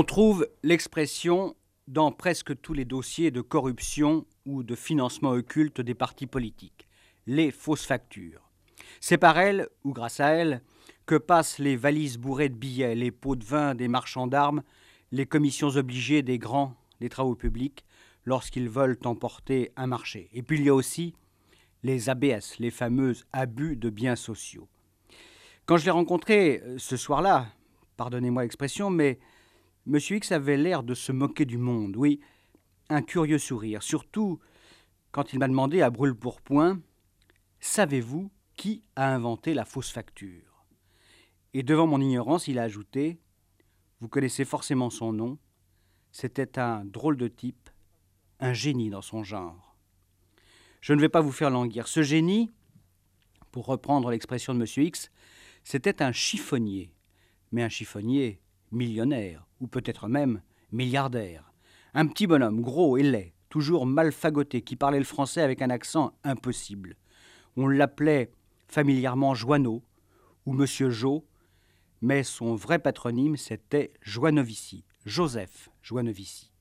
On trouve l'expression dans presque tous les dossiers de corruption ou de financement occulte des partis politiques, les fausses factures. C'est par elles, ou grâce à elles, que passent les valises bourrées de billets, les pots de vin des marchands d'armes, les commissions obligées des grands des travaux publics lorsqu'ils veulent emporter un marché. Et puis il y a aussi les ABS, les fameux abus de biens sociaux. Quand je l'ai rencontré euh, ce soir-là, pardonnez-moi l'expression, mais M. X avait l'air de se moquer du monde, oui, un curieux sourire, surtout quand il m'a demandé à brûle-pourpoint Savez-vous qui a inventé la fausse facture? Et devant mon ignorance, il a ajouté Vous connaissez forcément son nom, c'était un drôle de type, un génie dans son genre. Je ne vais pas vous faire languir. Ce génie, pour reprendre l'expression de M. X, c'était un chiffonnier, mais un chiffonnier millionnaire, ou peut-être même milliardaire. Un petit bonhomme, gros et laid, toujours mal fagoté, qui parlait le français avec un accent impossible. On l'appelait familièrement Joanneau ou Monsieur Jo, mais son vrai patronyme c'était Joanovici, Joseph Joanovici.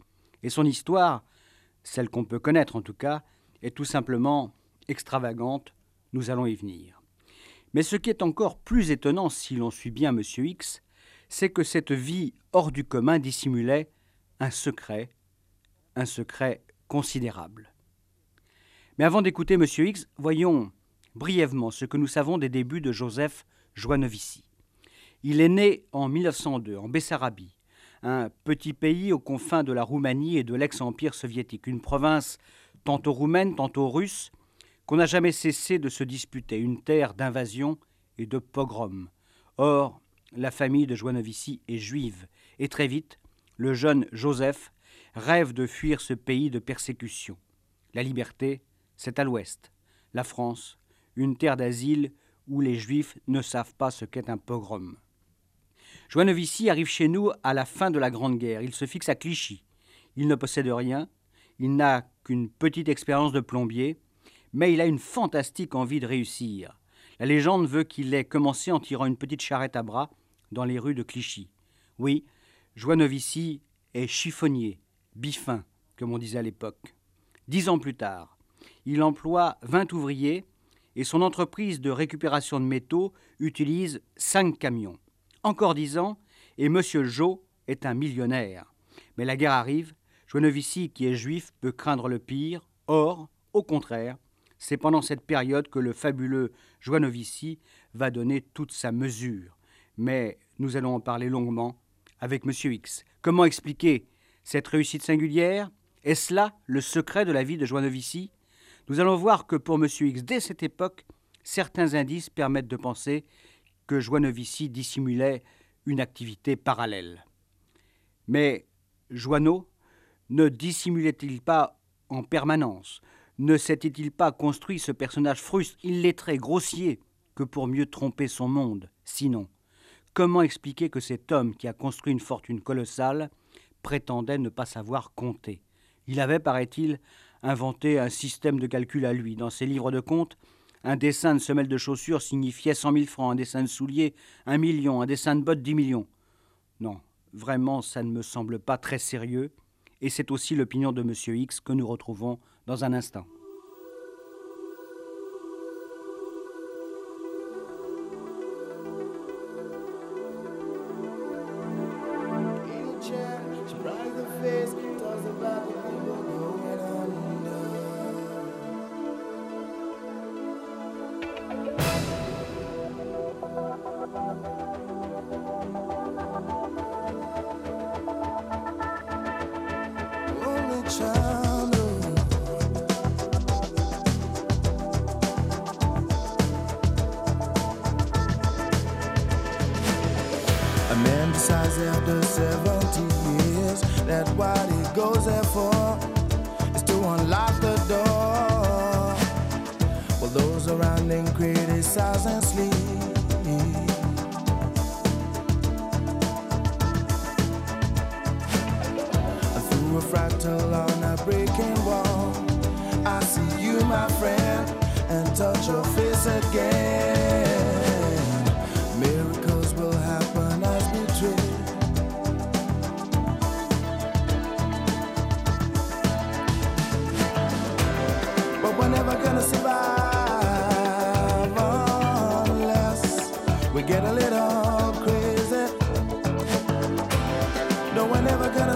Et son histoire, celle qu'on peut connaître en tout cas, est tout simplement extravagante, nous allons y venir. Mais ce qui est encore plus étonnant si l'on suit bien M. X, c'est que cette vie hors du commun dissimulait un secret, un secret considérable. Mais avant d'écouter M. X, voyons brièvement ce que nous savons des débuts de Joseph Joanovici. Il est né en 1902 en Bessarabie, un petit pays aux confins de la Roumanie et de l'ex-empire soviétique, une province tantôt roumaine, tantôt russe, qu'on n'a jamais cessé de se disputer, une terre d'invasion et de pogrom. Or, la famille de Joanovici est juive, et très vite, le jeune Joseph rêve de fuir ce pays de persécution. La liberté, c'est à l'ouest. La France, une terre d'asile où les juifs ne savent pas ce qu'est un pogrom. Joanovici arrive chez nous à la fin de la Grande Guerre. Il se fixe à Clichy. Il ne possède rien. Il n'a qu'une petite expérience de plombier. Mais il a une fantastique envie de réussir. La légende veut qu'il ait commencé en tirant une petite charrette à bras dans les rues de Clichy. Oui, Joanovici est chiffonnier, bifin, comme on disait à l'époque. Dix ans plus tard, il emploie 20 ouvriers et son entreprise de récupération de métaux utilise cinq camions. Encore dix ans, et M. Jo est un millionnaire. Mais la guerre arrive, Joanovici, qui est juif, peut craindre le pire. Or, au contraire, c'est pendant cette période que le fabuleux Joanovici va donner toute sa mesure. Mais nous allons en parler longuement avec M. X. Comment expliquer cette réussite singulière? Est-ce là le secret de la vie de Joanovici Nous allons voir que pour M. X, dès cette époque, certains indices permettent de penser que Joanovici dissimulait une activité parallèle. Mais Joanneau ne dissimulait-il pas en permanence? Ne s'était-il pas construit ce personnage fruste, illettré, grossier, que pour mieux tromper son monde? Sinon, comment expliquer que cet homme qui a construit une fortune colossale prétendait ne pas savoir compter? Il avait, paraît-il, inventé un système de calcul à lui. Dans ses livres de comptes, un dessin de semelle de chaussures signifiait cent mille francs, un dessin de souliers, un million, un dessin de bottes, dix millions. Non, vraiment, ça ne me semble pas très sérieux, et c'est aussi l'opinion de M. X que nous retrouvons dans un says after 70 years that what he goes there for is to unlock the door. Well, those around him criticize and sleep. And through a fractal on a breaking wall, I see you, my friend, and touch your face again.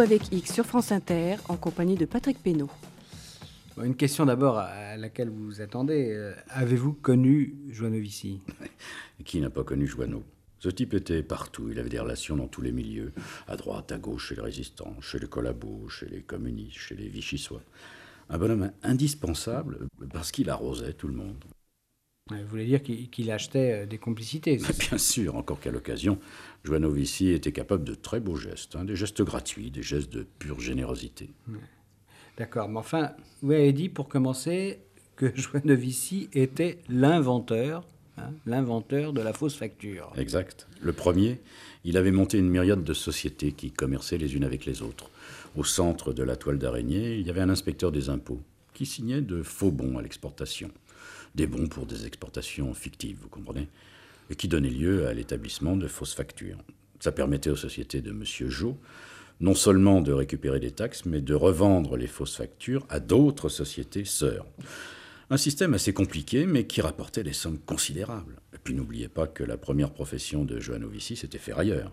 Rendez-vous avec X sur France Inter en compagnie de Patrick Pénaud. Une question d'abord à laquelle vous vous attendez. Euh, avez-vous connu Joanovici Qui n'a pas connu Joanneau Ce type était partout. Il avait des relations dans tous les milieux, à droite, à gauche, chez les résistants, chez les collabos, chez les communistes, chez les vichysois. Un bonhomme indispensable parce qu'il arrosait tout le monde. Vous voulez dire qu'il achetait euh, des complicités Bien sûr, encore qu'à l'occasion, Joanovici était capable de très beaux gestes, hein, des gestes gratuits, des gestes de pure générosité. D'accord, mais enfin, vous avez dit pour commencer que Joanovici était l'inventeur, hein, l'inventeur de la fausse facture. Exact. Le premier, il avait monté une myriade de sociétés qui commerçaient les unes avec les autres. Au centre de la toile d'araignée, il y avait un inspecteur des impôts qui signait de faux bons à l'exportation des bons pour des exportations fictives, vous comprenez, et qui donnait lieu à l'établissement de fausses factures. Ça permettait aux sociétés de M. Jo non seulement de récupérer des taxes, mais de revendre les fausses factures à d'autres sociétés sœurs. Un système assez compliqué, mais qui rapportait des sommes considérables. Et puis n'oubliez pas que la première profession de Joanovici, c'était ferrailleur.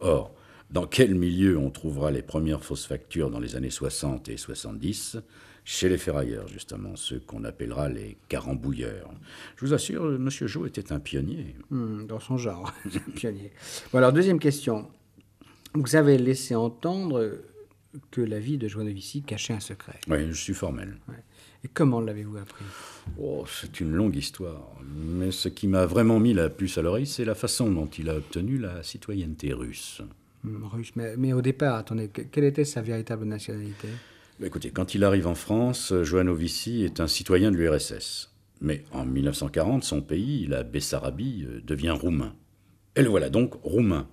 Or, dans quel milieu on trouvera les premières fausses factures dans les années 60 et 70 chez les ferrailleurs, justement, ceux qu'on appellera les carambouilleurs. Je vous assure, M. Jo était un pionnier. Hmm, dans son genre, un pionnier. Bon, alors, deuxième question. Vous avez laissé entendre que la vie de Joanovici cachait un secret. Oui, je suis formel. Et comment l'avez-vous appris? Oh, C'est une longue histoire. Mais ce qui m'a vraiment mis la puce à l'oreille, c'est la façon dont il a obtenu la citoyenneté russe. Hmm, russe, mais, mais au départ, attendez, quelle était sa véritable nationalité? Écoutez, quand il arrive en France, Joanovici est un citoyen de l'URSS. Mais en 1940, son pays, la Bessarabie, euh, devient roumain. Et le voilà donc roumain.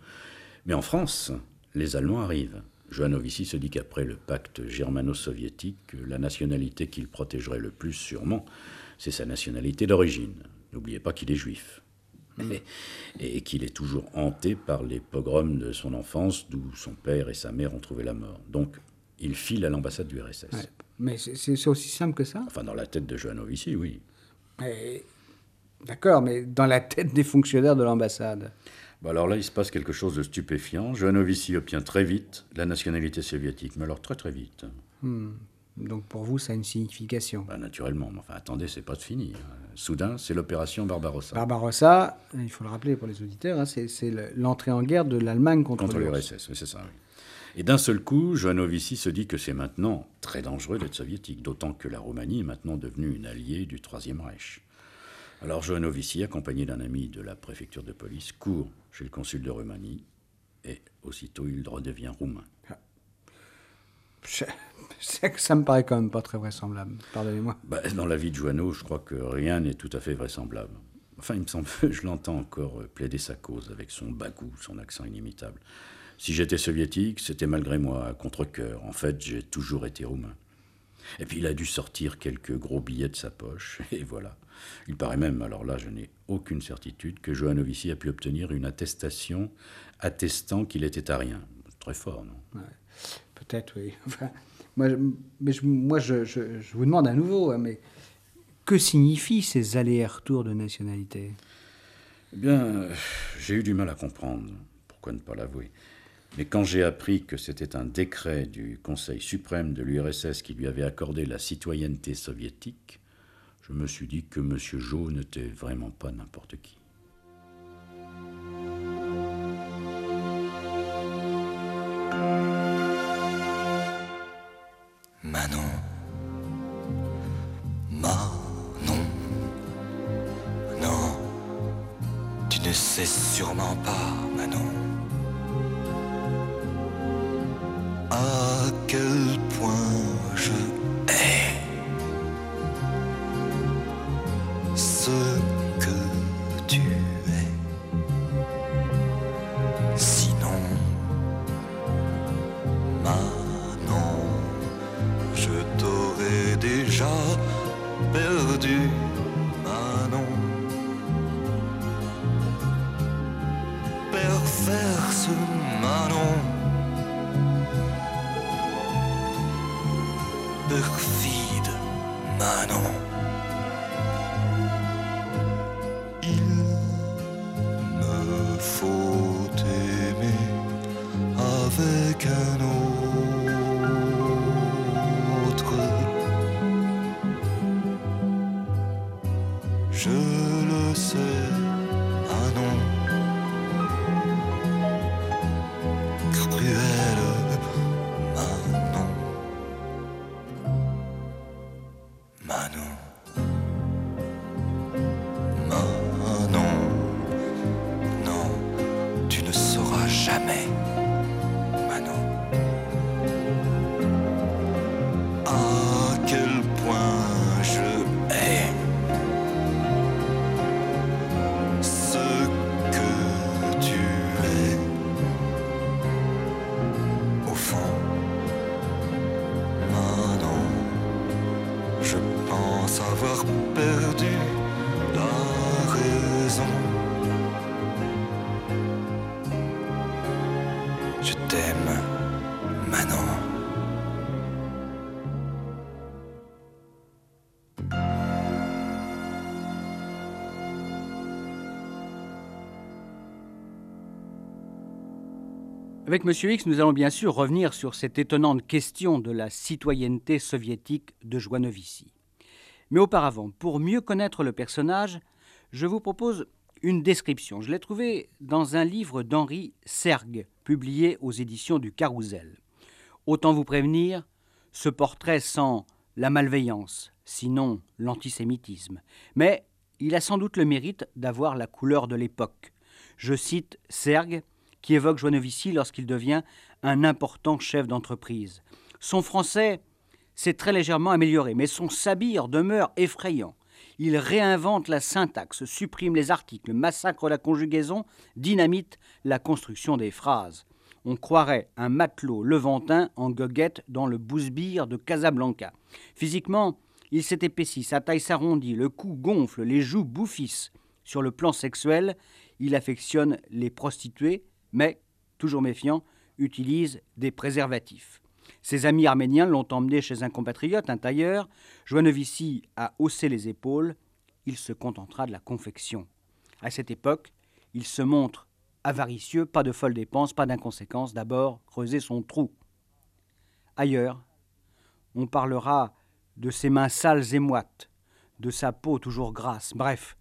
Mais en France, les Allemands arrivent. Joanovici se dit qu'après le pacte germano-soviétique, la nationalité qu'il protégerait le plus sûrement, c'est sa nationalité d'origine. N'oubliez pas qu'il est juif. Et, et qu'il est toujours hanté par les pogroms de son enfance, d'où son père et sa mère ont trouvé la mort. Donc il file à l'ambassade du RSS. Mais c'est aussi simple que ça Enfin, dans la tête de Joanovici, oui. D'accord, mais dans la tête des fonctionnaires de l'ambassade bah alors là, il se passe quelque chose de stupéfiant. Joanovici obtient très vite la nationalité soviétique, mais alors très très vite. Hmm. Donc pour vous, ça a une signification bah, Naturellement, mais enfin attendez, c'est pas fini. Hein. Soudain, c'est l'opération Barbarossa. Barbarossa, il faut le rappeler pour les auditeurs, hein, c'est l'entrée en guerre de l'Allemagne contre, contre l'URSS. Oui, c'est ça. Oui. Et d'un seul coup, Joanovici se dit que c'est maintenant très dangereux d'être soviétique, d'autant que la Roumanie est maintenant devenue une alliée du Troisième Reich. Alors Joanovici, accompagné d'un ami de la préfecture de police, court chez le consul de Roumanie et aussitôt il redevient roumain. Ça me paraît quand même pas très vraisemblable, pardonnez-moi. Bah, dans la vie de Joano, je crois que rien n'est tout à fait vraisemblable. Enfin, il me semble, je l'entends encore plaider sa cause avec son bagou, son accent inimitable. Si j'étais soviétique, c'était malgré moi, à contre-coeur. En fait, j'ai toujours été roumain. Et puis il a dû sortir quelques gros billets de sa poche, et voilà. Il paraît même, alors là je n'ai aucune certitude, que Joanovici a pu obtenir une attestation attestant qu'il était à rien. Très fort, non? Peut-être, oui. moi, mais je, moi je, je, vous demande à nouveau, hein, mais que signifient ces allers-retours de nationalité? Eh bien, j'ai eu du mal à comprendre. Pourquoi ne pas l'avouer? Mais quand j'ai appris que c'était un décret du Conseil suprême de l'URSS qui lui avait accordé la citoyenneté soviétique, je me suis dit que M. Jo n'était vraiment pas n'importe qui. Manon. Manon. Non. Tu ne sais sûrement pas, avec un autre. Avec M. X, nous allons bien sûr revenir sur cette étonnante question de la citoyenneté soviétique de Joinovici. Mais auparavant, pour mieux connaître le personnage, je vous propose une description. Je l'ai trouvée dans un livre d'Henri Sergue, publié aux éditions du Carrousel. Autant vous prévenir, ce portrait sent la malveillance, sinon l'antisémitisme. Mais il a sans doute le mérite d'avoir la couleur de l'époque. Je cite Sergue, qui évoque Joinovici lorsqu'il devient un important chef d'entreprise. Son français s'est très légèrement amélioré, mais son sabir demeure effrayant. Il réinvente la syntaxe, supprime les articles, massacre la conjugaison, dynamite la construction des phrases. On croirait un matelot levantin en goguette dans le bousbire de Casablanca. Physiquement, il s'est épaissi, sa taille s'arrondit, le cou gonfle, les joues bouffissent. Sur le plan sexuel, il affectionne les prostituées, mais, toujours méfiant, utilise des préservatifs. Ses amis arméniens l'ont emmené chez un compatriote, un tailleur. Joinovici a haussé les épaules. Il se contentera de la confection. À cette époque, il se montre avaricieux, pas de folles dépenses, pas d'inconséquences. D'abord, creuser son trou. Ailleurs, on parlera de ses mains sales et moites, de sa peau toujours grasse. Bref,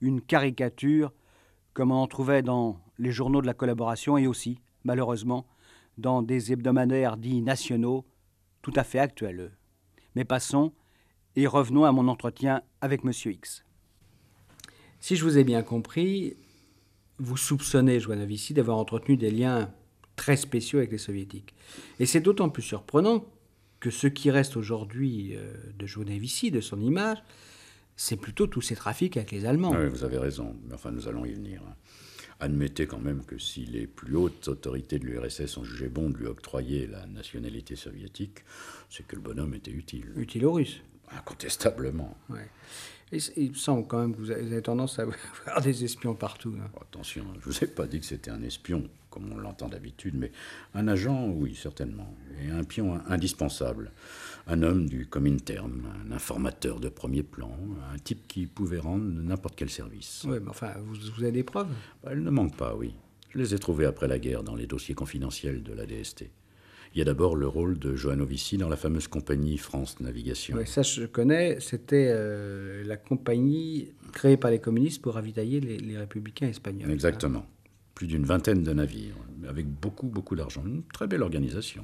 une caricature comme on en trouvait dans les journaux de la collaboration et aussi, malheureusement, dans des hebdomadaires dits nationaux tout à fait actuels. Mais passons et revenons à mon entretien avec M. X. Si je vous ai bien compris, vous soupçonnez Joanovici d'avoir entretenu des liens très spéciaux avec les soviétiques. Et c'est d'autant plus surprenant que ce qui reste aujourd'hui euh, de Joanovici, de son image, c'est plutôt tous ces trafics avec les Allemands. Ah oui, vous avez raison, mais enfin nous allons y venir. Admettez quand même que si les plus hautes autorités de l'URSS ont jugé bon de lui octroyer la nationalité soviétique, c'est que le bonhomme était utile. Utile aux Russes. Incontestablement. Ouais. Et c- il me semble quand même que vous avez tendance à avoir des espions partout. hein. Bon, attention, je ne vous ai pas dit que c'était un espion, comme on l'entend d'habitude, mais un agent, oui, certainement, et un pion indispensable. Un homme du Comintern, un informateur de premier plan, un type qui pouvait rendre n'importe quel service. Ouais, mais enfin, vous, vous avez des preuves? Bah, Elle ne manque pas, oui. Je les ai trouvés après la guerre dans les dossiers confidentiels de la DST. Il y a d'abord le rôle de Johannovici dans la fameuse compagnie France Navigation. Oui, ça je connais. C'était euh, la compagnie créée par les communistes pour ravitailler les, les républicains espagnols. Exactement. Plus d'une vingtaine de navires, avec beaucoup, beaucoup d'argent. Une très belle organisation.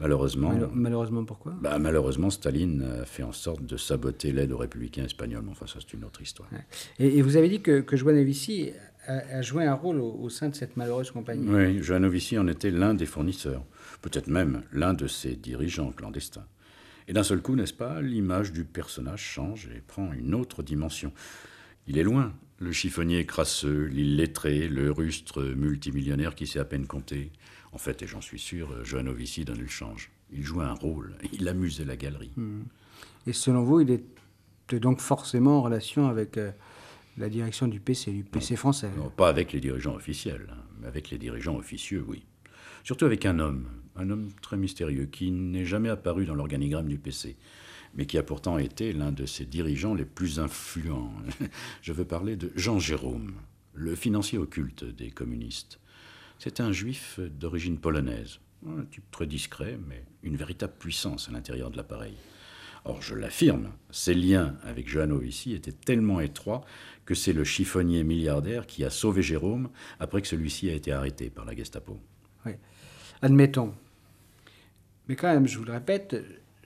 Malheureusement, Mal- malheureusement, pourquoi? Bah, malheureusement, Staline a fait en sorte de saboter l'aide aux républicains espagnols. Mais enfin, ça, c'est une autre histoire. Ouais. et, et vous avez dit que, que Joanovici a, a joué un rôle au, au sein de cette malheureuse compagnie. Oui, Johannovici en était l'un des fournisseurs, peut-être même l'un de ses dirigeants clandestins. Et d'un seul coup, n'est-ce pas, l'image du personnage change et prend une autre dimension. Il est loin, le chiffonnier crasseux, l'illettré, le rustre multimillionnaire qui sait à peine compter. En fait, et j'en suis sûr, Johannovici donnait le change. Il jouait un rôle, il amusait la galerie. Et selon vous, il était donc forcément en relation avec euh, la direction du PC, du PC français? Non, pas avec les dirigeants officiels, hein, mais avec les dirigeants officieux, oui. Surtout avec un homme, un homme très mystérieux, qui n'est jamais apparu dans l'organigramme du PC, mais qui a pourtant été l'un de ses dirigeants les plus influents. Je veux parler de Jean Jérôme, le financier occulte des communistes. C'est un juif d'origine polonaise, un type très discret, mais une véritable puissance à l'intérieur de l'appareil. Or, je l'affirme, ses liens avec Johannovici étaient tellement étroits que c'est le chiffonnier milliardaire qui a sauvé Jérôme après que celui-ci a été arrêté par la Gestapo. Oui, admettons. Mais quand même, je vous le répète,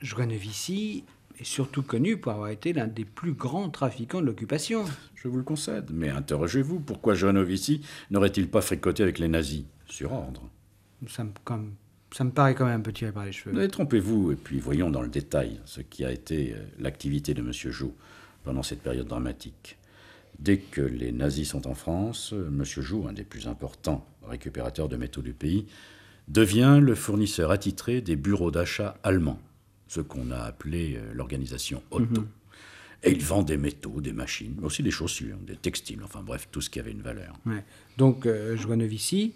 Johannovici est surtout connu pour avoir été l'un des plus grands trafiquants de l'occupation. Je vous le concède, mais interrogez-vous, pourquoi Johannovici n'aurait-il pas fricoté avec les nazis? Sur ordre. Ça me, comme, ça me paraît quand même un peu tiré par les cheveux. Mais trompez-vous, et puis voyons dans le détail ce qui a été euh, l'activité de M. Jo pendant cette période dramatique. Dès que les nazis sont en France, euh, M. Jo, un des plus importants récupérateurs de métaux du pays, devient le fournisseur attitré des bureaux d'achat allemands ce qu'on a appelé euh, l'organisation Otto. Mhm. Et il vend des métaux, des machines, mais aussi des chaussures, des textiles, enfin bref, tout ce qui avait une valeur. Donc, euh, Joannovici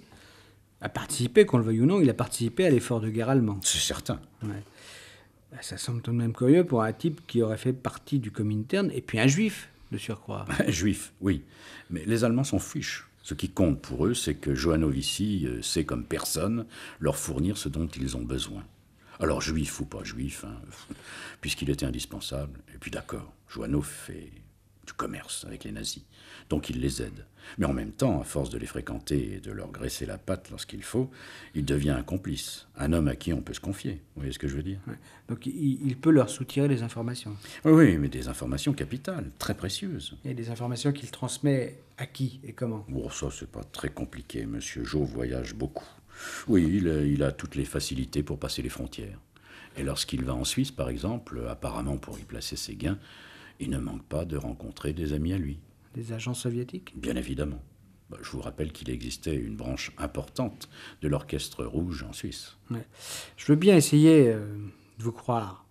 a participé, qu'on le veuille ou non, il a participé à l'effort de guerre allemand. C'est certain. Bah, ça semble tout de même curieux pour un type qui aurait fait partie du Comintern, et puis un juif, de surcroît. Un juif, oui. Mais les Allemands s'en fichent. Ce qui compte pour eux, c'est que Johannovici euh, sait comme personne leur fournir ce dont ils ont besoin. Alors juif ou pas juif, hein, puisqu'il était indispensable. Et puis d'accord, Joanneau fait du commerce avec les nazis, donc il les aide. Mais en même temps, à force de les fréquenter et de leur graisser la patte lorsqu'il faut, il devient un complice, un homme à qui on peut se confier. Vous voyez ce que je veux dire? Donc il, peut leur soutirer des informations. Oui, oui, mais des informations capitales, très précieuses. Et des informations qu'il transmet à qui et comment? Bon, ça, c'est pas très compliqué. Monsieur Jo voyage beaucoup. Oui, il, a toutes les facilités pour passer les frontières. Et lorsqu'il va en Suisse, par exemple, apparemment pour y placer ses gains, il ne manque pas de rencontrer des amis à lui. Des agents soviétiques? Bien évidemment. Bah, je vous rappelle qu'il existait une branche importante de l'orchestre rouge en Suisse. Je veux bien essayer euh, de vous croire.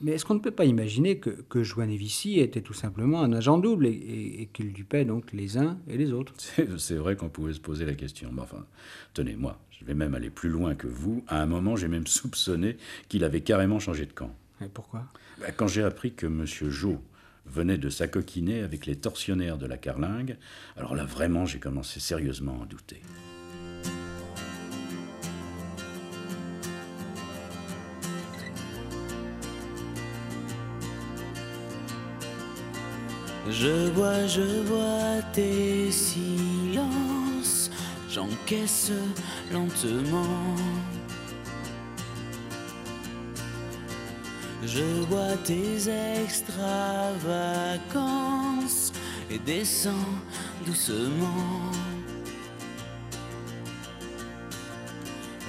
Mais est-ce qu'on ne peut pas imaginer que, que Joannevici était tout simplement un agent double et, qu'il dupait donc les uns et les autres? C'est vrai qu'on pouvait se poser la question. Mais enfin, tenez, moi, je vais même aller plus loin que vous. À un moment, j'ai même soupçonné qu'il avait carrément changé de camp. Et pourquoi? Ben, Quand j'ai appris que M. Jo venait de s'acoquiner avec les tortionnaires de la Carlingue, alors là, vraiment, j'ai commencé sérieusement à douter. Je vois, je vois tes silences, j'encaisse lentement. Je vois tes extravagances et descends doucement.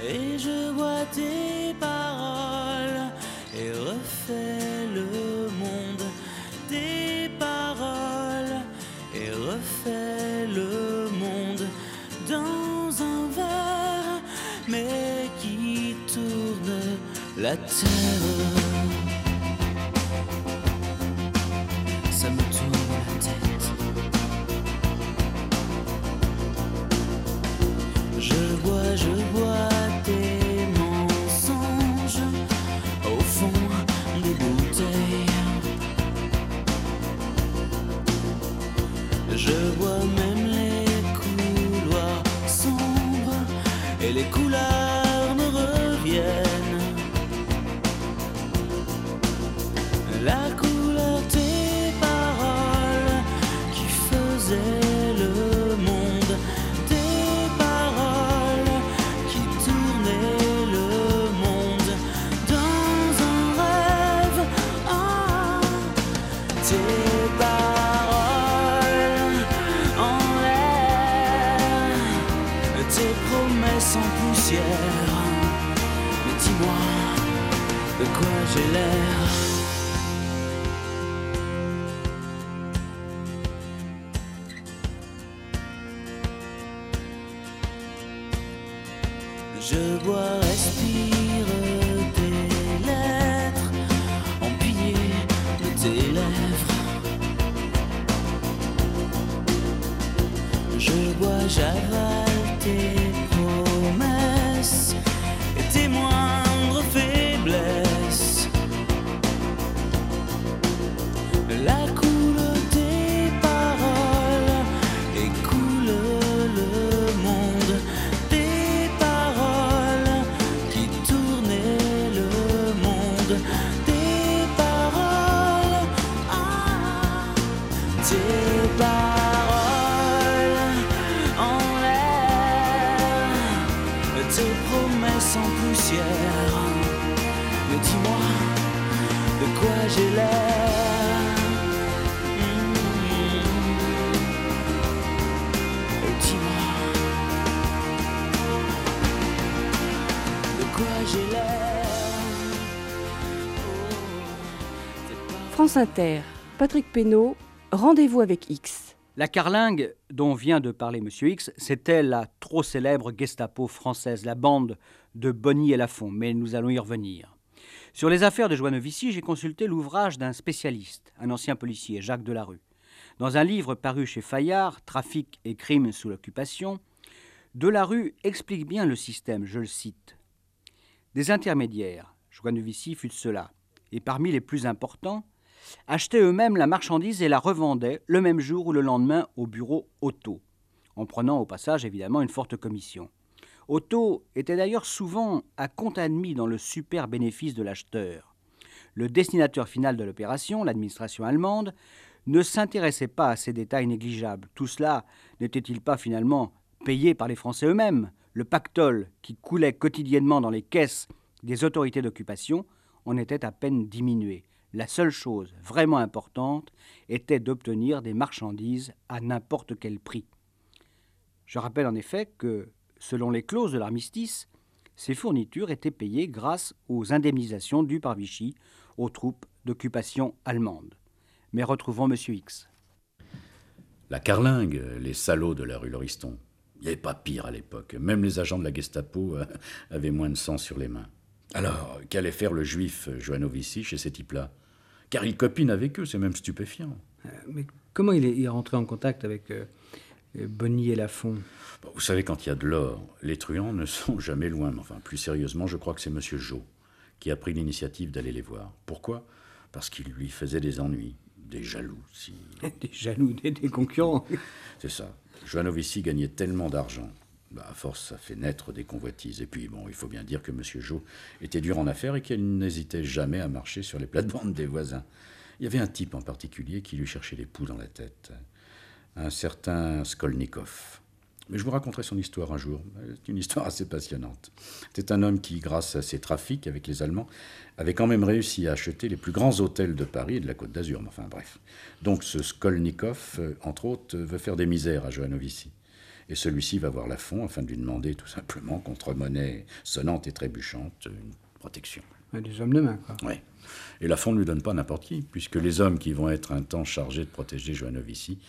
Et je vois tes paroles et refais le monde la terre. Ça Inter, Patrick Pénaud, rendez-vous avec X. La carlingue dont vient de parler M. X, c'était la trop célèbre Gestapo française, la bande de Bonny et Lafont, mais nous allons y revenir. Sur les affaires de Joannovici, j'ai consulté l'ouvrage d'un spécialiste, un ancien policier, Jacques Delarue. Dans un livre paru chez Fayard, Trafic et crimes sous l'occupation, Delarue explique bien le système, je le cite. Des intermédiaires, Joannovici fut de cela, et parmi les plus importants, achetaient eux-mêmes la marchandise et la revendaient le même jour ou le lendemain au bureau Otto, en prenant au passage évidemment une forte commission. Otto était d'ailleurs souvent à compte admis dans le super bénéfice de l'acheteur. Le destinateur final de l'opération, l'administration allemande, ne s'intéressait pas à ces détails négligeables. Tout cela n'était-il pas finalement payé par les Français eux-mêmes? Le pactole qui coulait quotidiennement dans les caisses des autorités d'occupation en était à peine diminué. La seule chose vraiment importante était d'obtenir des marchandises à n'importe quel prix. Je rappelle en effet que, selon les clauses de l'armistice, ces fournitures étaient payées grâce aux indemnisations dues par Vichy aux troupes d'occupation allemandes. Mais retrouvons M. X. La carlingue, les salauds de la rue Lauriston. Il n'y avait pas pire à l'époque. Même les agents de la Gestapo euh, avaient moins de sang sur les mains. Alors, qu'allait faire le juif Joannovici chez ces types-là? Car il copine avec eux, c'est même stupéfiant. Mais comment il est, rentré en contact avec euh, Bonny et Lafont Bon, Vous savez, quand il y a de l'or, les truands ne sont jamais loin. Mais Enfin, plus sérieusement, je crois que c'est Monsieur Jo qui a pris l'initiative d'aller les voir. Pourquoi? Parce qu'il lui faisait des ennuis, des jaloux, si... Des jaloux, des, des concurrents. C'est ça. Joannovici gagnait tellement d'argent. Bah, à force, ça fait naître des convoitises. Et puis, bon, il faut bien dire que M. Jo était dur en affaires et qu'il n'hésitait jamais à marcher sur les plates-bandes des voisins. Il y avait un type en particulier qui lui cherchait les poux dans la tête. Un certain Skolnikov. Mais je vous raconterai son histoire un jour. C'est une histoire assez passionnante. C'est un homme qui, grâce à ses trafics avec les Allemands, avait quand même réussi à acheter les plus grands hôtels de Paris et de la Côte d'Azur. Enfin bref. Donc ce Skolnikov, euh, entre autres, veut faire des misères à Joannovici. Et celui-ci va voir Lafont afin de lui demander tout simplement, contre monnaie sonnante et trébuchante, une protection. Des hommes de main, quoi. Oui. Et Lafont ne lui donne pas n'importe qui, puisque les hommes qui vont être un temps chargés de protéger Joannovici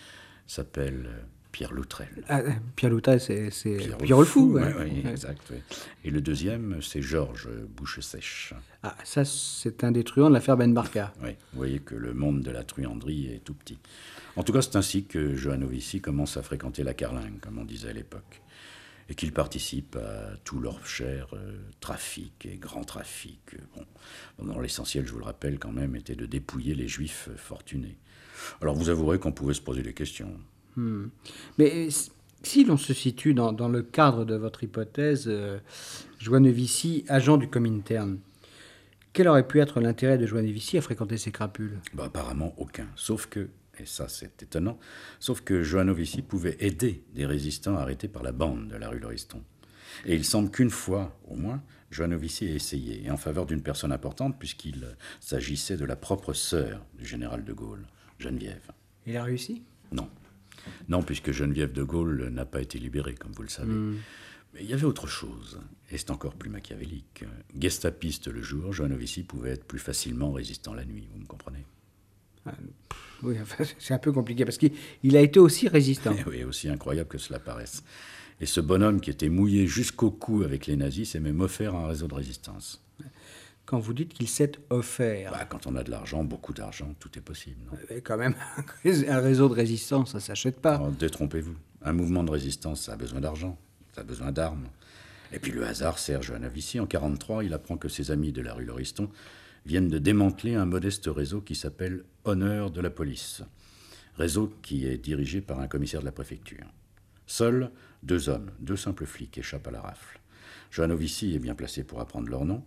s'appellent euh, Pierre Loutrel. Ah, Pierre Loutal, c'est c'est Pierre le Fou. ouais, ouais. ouais, Ouais. exact. Et le deuxième, c'est Georges Bouche-Sèche. Ah, ça, c'est un des truands de l'affaire Ben Barka. Oui, vous voyez que le monde de la truanderie est tout petit. En tout cas, c'est ainsi que Joannovici commence à fréquenter la carlingue, comme on disait à l'époque, et qu'il participe à tout leur cher euh, trafic et grand trafic. Bon, dans l'essentiel, je vous le rappelle quand même, était de dépouiller les juifs fortunés. Alors vous avouerez qu'on pouvait se poser des questions. Mais s- si l'on se situe dans, dans le cadre de votre hypothèse, euh, Joannevici, agent du Comintern, quel aurait pu être l'intérêt de Joannevici à fréquenter ces crapules? Bah, apparemment aucun. Sauf que, et ça c'est étonnant, sauf que Joannovici pouvait aider des résistants arrêtés par la bande de la rue Lauriston. Et il semble qu'une fois, au moins, Joannovici ait essayé, et en faveur d'une personne importante, puisqu'il euh, s'agissait de la propre sœur du général de Gaulle, Geneviève. Il a réussi? Non. Non, puisque Geneviève de Gaulle n'a pas été libérée, comme vous le savez. Mais il y avait autre chose, et c'est encore plus machiavélique. Gestapiste le jour, Joannovici pouvait être plus facilement résistant la nuit, vous me comprenez? Oui, enfin, c'est un peu compliqué parce qu'il il a été aussi résistant. Eh oui, aussi incroyable que cela paraisse. Et ce bonhomme qui était mouillé jusqu'au cou avec les nazis s'est même offert un réseau de résistance. Quand vous dites qu'il s'est offert, Bah, quand on a de l'argent, beaucoup d'argent, tout est possible. Non? Mais quand même, un réseau de résistance, ça s'achète pas. Alors, détrompez-vous. Un mouvement de résistance, ça a besoin d'argent, ça a besoin d'armes. Et puis le hasard sert Joannovici. En 1943, il apprend que ses amis de la rue Lauriston viennent de démanteler un modeste réseau qui s'appelle Honneur de la police. Réseau qui est dirigé par un commissaire de la préfecture. Seuls deux hommes, deux simples flics, échappent à la rafle. Joannovici est bien placé pour apprendre leur nom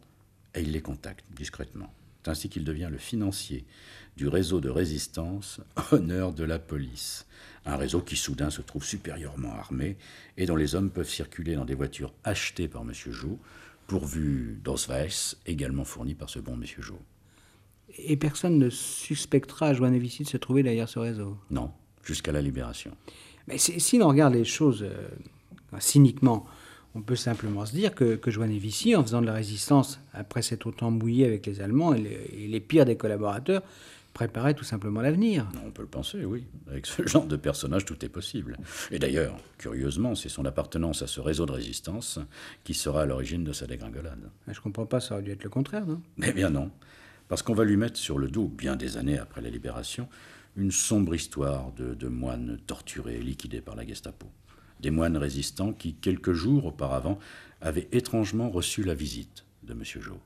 et il les contacte discrètement. C'est ainsi qu'il devient le financier du réseau de résistance Honneur de la police. Un réseau qui soudain se trouve supérieurement armé et dont les hommes peuvent circuler dans des voitures achetées par M. Jo, pourvues d'Osweiss, également fournies par ce bon M. Jo. Et personne ne suspectera Joannevici de se trouver derrière ce réseau? Non, jusqu'à la libération. Mais si l'on regarde les choses euh, cyniquement, on peut simplement se dire que, que Joannevici, en faisant de la résistance après s'être autant mouillé avec les Allemands et les, et les pires des collaborateurs, préparait tout simplement l'avenir. On peut le penser, oui. Avec ce genre de personnage, tout est possible. Et d'ailleurs, curieusement, c'est son appartenance à ce réseau de résistance qui sera à l'origine de sa dégringolade. Je ne comprends pas, ça aurait dû être le contraire, non? Eh bien non. Parce qu'on va lui mettre sur le dos, bien des années après la libération, une sombre histoire de, de moines torturés, liquidés par la Gestapo. Des moines résistants qui, quelques jours auparavant, avaient étrangement reçu la visite de M. Jo.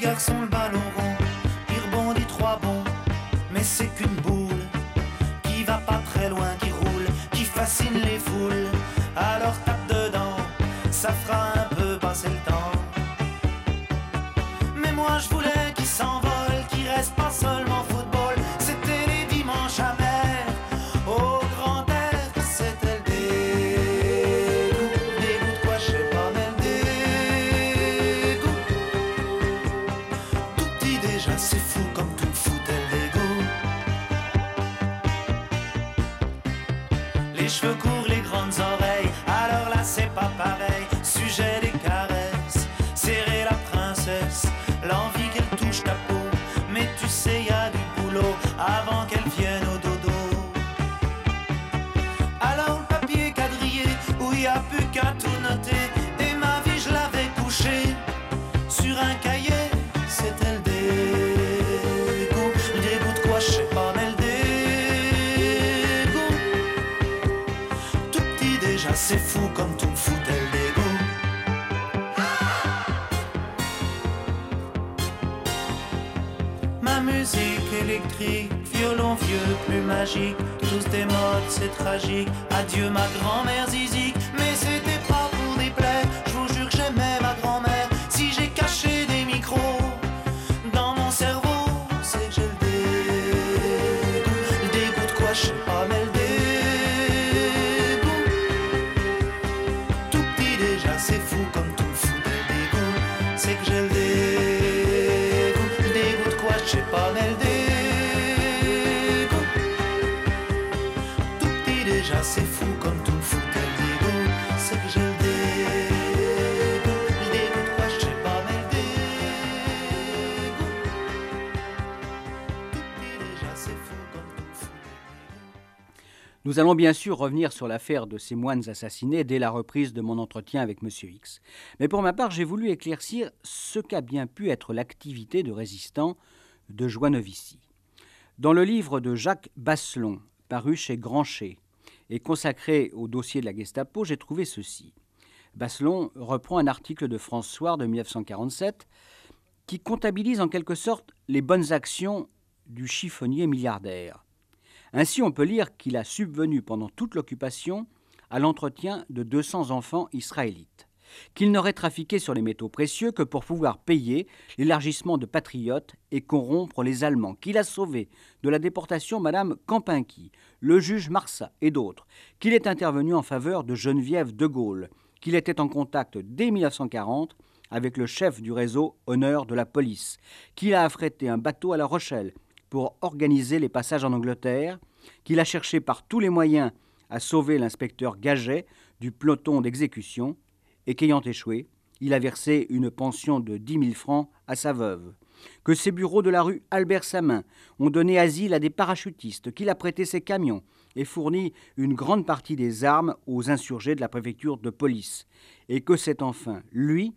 Garçon, le ballon rond, il rebondit trois bons, mais c'est qu'une boule qui va pas très loin, qui roule, qui fascine les foules. Alors tape dedans, ça fera un peu passer le temps. Mais moi je voulais c'est fou comme tout me foutait le dégoût. Ma musique électrique, violon vieux, plus magique, tous des modes, c'est tragique. Adieu ma grand-mère zizique, Nous allons bien sûr revenir sur l'affaire de ces moines assassinés dès la reprise de mon entretien avec M. X. Mais pour ma part, j'ai voulu éclaircir ce qu'a bien pu être l'activité de résistant de Joinnevici. Dans le livre de Jacques Basselon, paru chez Grancher, et consacré au dossier de la Gestapo, j'ai trouvé ceci. Basselon reprend un article de François de 1947 qui comptabilise en quelque sorte les bonnes actions du chiffonnier milliardaire. Ainsi, on peut lire qu'il a subvenu pendant toute l'occupation à l'entretien de 200 enfants israélites, qu'il n'aurait trafiqué sur les métaux précieux que pour pouvoir payer l'élargissement de patriotes et corrompre les Allemands, qu'il a sauvé de la déportation Madame Campinki, le juge Marsat et d'autres, qu'il est intervenu en faveur de Geneviève de Gaulle, qu'il était en contact dès 1940 avec le chef du réseau Honneur de la police, qu'il a affrété un bateau à La Rochelle pour organiser les passages en Angleterre, qu'il a cherché par tous les moyens à sauver l'inspecteur Gaget du peloton d'exécution, et qu'ayant échoué, il a versé une pension de 10 000 francs à sa veuve, que ses bureaux de la rue Albert Samin ont donné asile à des parachutistes, qu'il a prêté ses camions et fourni une grande partie des armes aux insurgés de la préfecture de police, et que c'est enfin lui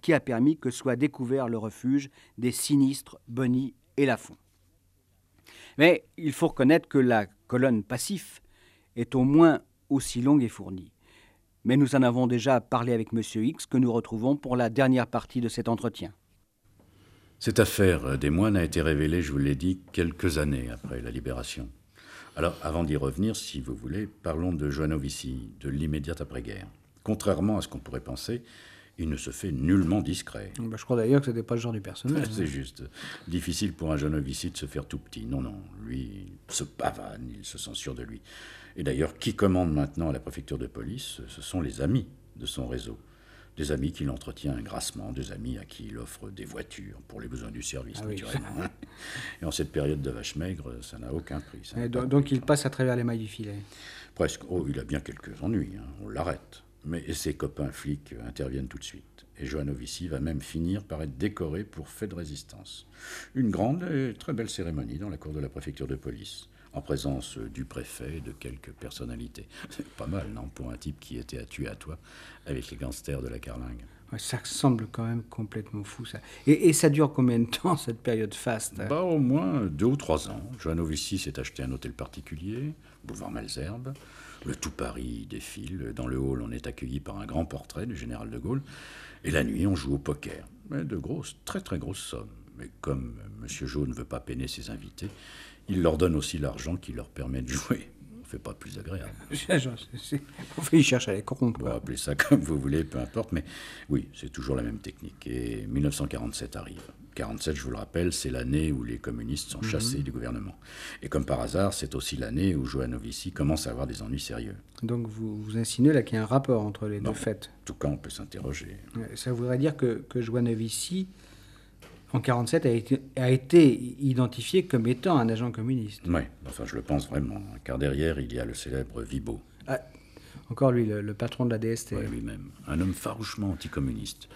qui a permis que soit découvert le refuge des sinistres Bonny et Lafont. Mais il faut reconnaître que la colonne passif est au moins aussi longue et fournie. Mais nous en avons déjà parlé avec M. X que nous retrouvons pour la dernière partie de cet entretien. Cette affaire des moines a été révélée, je vous l'ai dit, quelques années après la libération. Alors, avant d'y revenir, si vous voulez, parlons de Joanovici, de l'immédiate après-guerre. Contrairement à ce qu'on pourrait penser, il ne se fait nullement discret. Bah, je crois d'ailleurs que ce n'était pas le genre du personnage. C'est juste. Difficile pour un Joanovici de se faire tout petit. Non, non. Lui, il se pavane, il se sûr de lui. Et d'ailleurs, qui commande maintenant à la préfecture de police Ce sont les amis de son réseau. Des amis qu'il entretient grassement, des amis à qui il offre des voitures pour les besoins du service, Ah oui. naturellement. Et en cette période de vache maigre, ça n'a aucun prix. ça donc, il passe à travers les mailles du filet. Presque. Oh, il a bien quelques ennuis, hein. on l'arrête. Mais ses copains flics interviennent tout de suite. Et Joanovici va même finir par être décoré pour fait de résistance. Une grande et très belle cérémonie dans la cour de la préfecture de police, en présence du préfet et de quelques personnalités. C'est pas mal, non, pour un type qui était à tuer à toi avec les gangsters de la carlingue. Ça semble quand même complètement fou, ça. Et, ça dure combien de temps, cette période faste? Bah, au moins deux ou trois ans. Joanovici s'est acheté un hôtel particulier, boulevard Malzerbe. Le tout Paris défile. Dans le hall, on est accueilli par un grand portrait du général de Gaulle. Et la nuit, on joue au poker. Mais de grosses, très très grosses sommes. Mais comme M. Jo ne veut pas peiner ses invités, il leur donne aussi l'argent qui leur permet de jouer. Fait pas plus agréable. Il cherche à les corrompre. Vous appelez ça comme vous voulez, peu importe, mais oui, c'est toujours la même technique. Et 1947 arrive. 47, je vous le rappelle, c'est l'année où les communistes sont chassés du gouvernement. Et comme par hasard, c'est aussi l'année où Joanovici commence à avoir des ennuis sérieux. Donc vous, vous insinuez là qu'il y a un rapport entre les Non. deux faits. En tout cas, on peut s'interroger. Ça voudrait dire que, que Joanovici, en 47, a été, a été identifié comme étant un agent communiste. Oui, enfin, je le pense vraiment, car derrière, il y a le célèbre Vibo, Ah, encore lui, le, le patron de la DST. ouais, lui-même, un homme farouchement anticommuniste.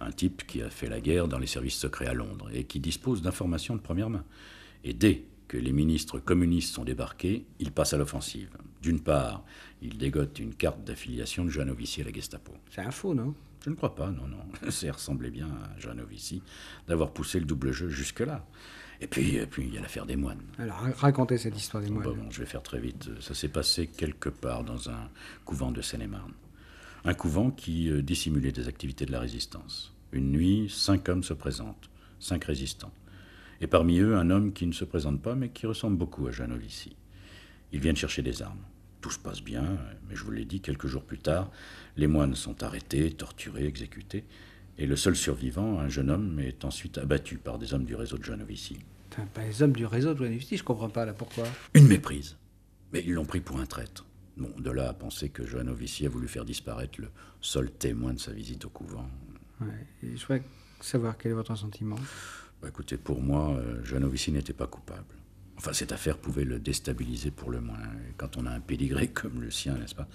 Un type qui a fait la guerre dans les services secrets à Londres et qui dispose d'informations de première main. Et dès que les ministres communistes sont débarqués, il passe à l'offensive. D'une part, il dégote une carte d'affiliation de Joanovici à la Gestapo. C'est un faux, non? Je ne crois pas, non, non. Ça ressemblait bien à Joanovici d'avoir poussé le double jeu jusque-là. Et puis, et puis il y a l'affaire des moines. Alors ra- racontez cette histoire des moines. Bon, bon, je vais faire très vite. Ça s'est passé quelque part dans un couvent de Seine-et-Marne. Un couvent qui euh, dissimulait des activités de la résistance. Une nuit, cinq hommes se présentent, cinq résistants. Et parmi eux, un homme qui ne se présente pas, mais qui ressemble beaucoup à Joanovici. Ils viennent chercher des armes. Tout se passe bien, mais je vous l'ai dit, quelques jours plus tard, les moines sont arrêtés, torturés, exécutés, et le seul survivant, un jeune homme, est ensuite abattu par des hommes du réseau de Joanovici. Pas les hommes du réseau de Joanovici, je comprends pas là pourquoi. Une méprise. Mais ils l'ont pris pour un traître. Bon, de là à penser que Joanovici a voulu faire disparaître le seul témoin de sa visite au couvent. Ouais. Et je voudrais savoir quel est votre sentiment. Bah, écoutez, pour moi, euh, Joanovici n'était pas coupable. Enfin, cette affaire pouvait le déstabiliser pour le moins. Quand on a un pédigré comme le sien, n'est-ce pas?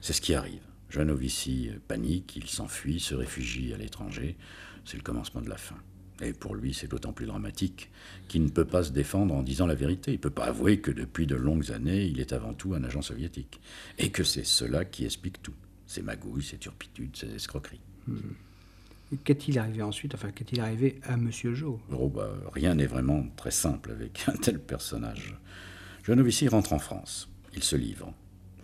C'est ce qui arrive. Euh, panique, il s'enfuit, se réfugie à l'étranger. C'est le commencement de la fin. Et pour lui, c'est d'autant plus dramatique qu'il ne peut pas se défendre en disant la vérité. Il ne peut pas avouer que depuis de longues années, il est avant tout un agent soviétique. Et que c'est cela qui explique tout. Ses magouilles, ses turpitudes, ses escroqueries. Et Qu'est-il arrivé ensuite Enfin, qu'est-il arrivé à Monsieur Jo Oh, bah, rien n'est vraiment très simple avec un tel personnage. Joanovici rentre en France. Il se livre.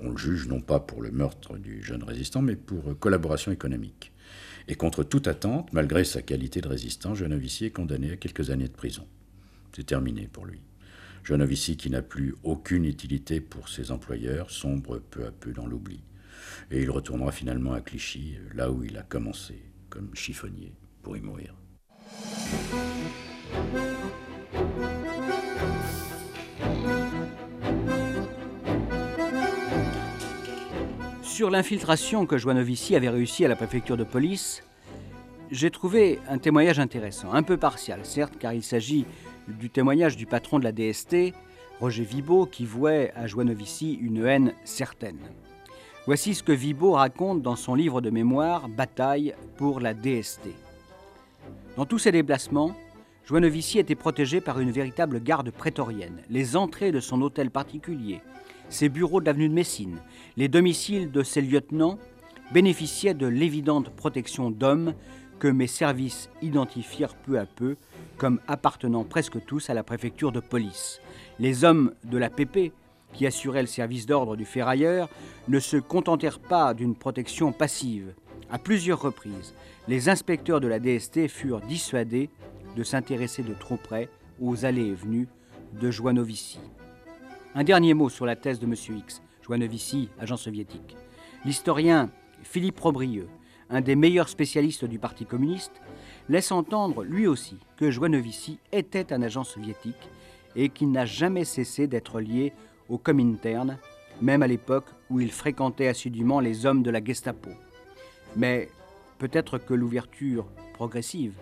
On le juge non pas pour le meurtre du jeune résistant, mais pour collaboration économique. Et contre toute attente, malgré sa qualité de résistant, Joanovici est condamné à quelques années de prison. C'est terminé pour lui. Joanovici, qui n'a plus aucune utilité pour ses employeurs, sombre peu à peu dans l'oubli. Et il retournera finalement à Clichy, là où il a commencé, comme chiffonnier, pour y mourir. Sur l'infiltration que Joanovici avait réussi à la préfecture de police, j'ai trouvé un témoignage intéressant, un peu partial, certes, car il s'agit du témoignage du patron de la DST, Roger Vibo, qui vouait à Joanovici une haine certaine. Voici ce que Vibo raconte dans son livre de mémoire Bataille pour la DST. Dans tous ses déplacements, Joinovici était protégé par une véritable garde prétorienne. Les entrées de son hôtel particulier, ses bureaux de l'avenue de Messine, les domiciles de ses lieutenants bénéficiaient de l'évidente protection d'hommes que mes services identifièrent peu à peu comme appartenant presque tous à la préfecture de police. Les hommes de la PP, qui assuraient le service d'ordre du ferrailleur, ne se contentèrent pas d'une protection passive. À plusieurs reprises, les inspecteurs de la DST furent dissuadés de s'intéresser de trop près aux allées et venues de Joinovici. Un dernier mot sur la thèse de M. X, Joinovici, agent soviétique. L'historien Philippe Robrieux, un des meilleurs spécialistes du Parti communiste, laisse entendre lui aussi que Joinovici était un agent soviétique et qu'il n'a jamais cessé d'être lié au Comintern, même à l'époque où il fréquentait assidûment les hommes de la Gestapo. Mais peut-être que l'ouverture progressive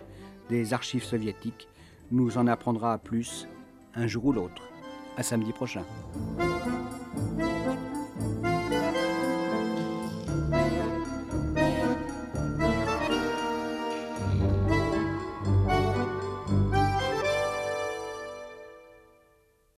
des archives soviétiques nous en apprendra plus un jour ou l'autre. À samedi prochain.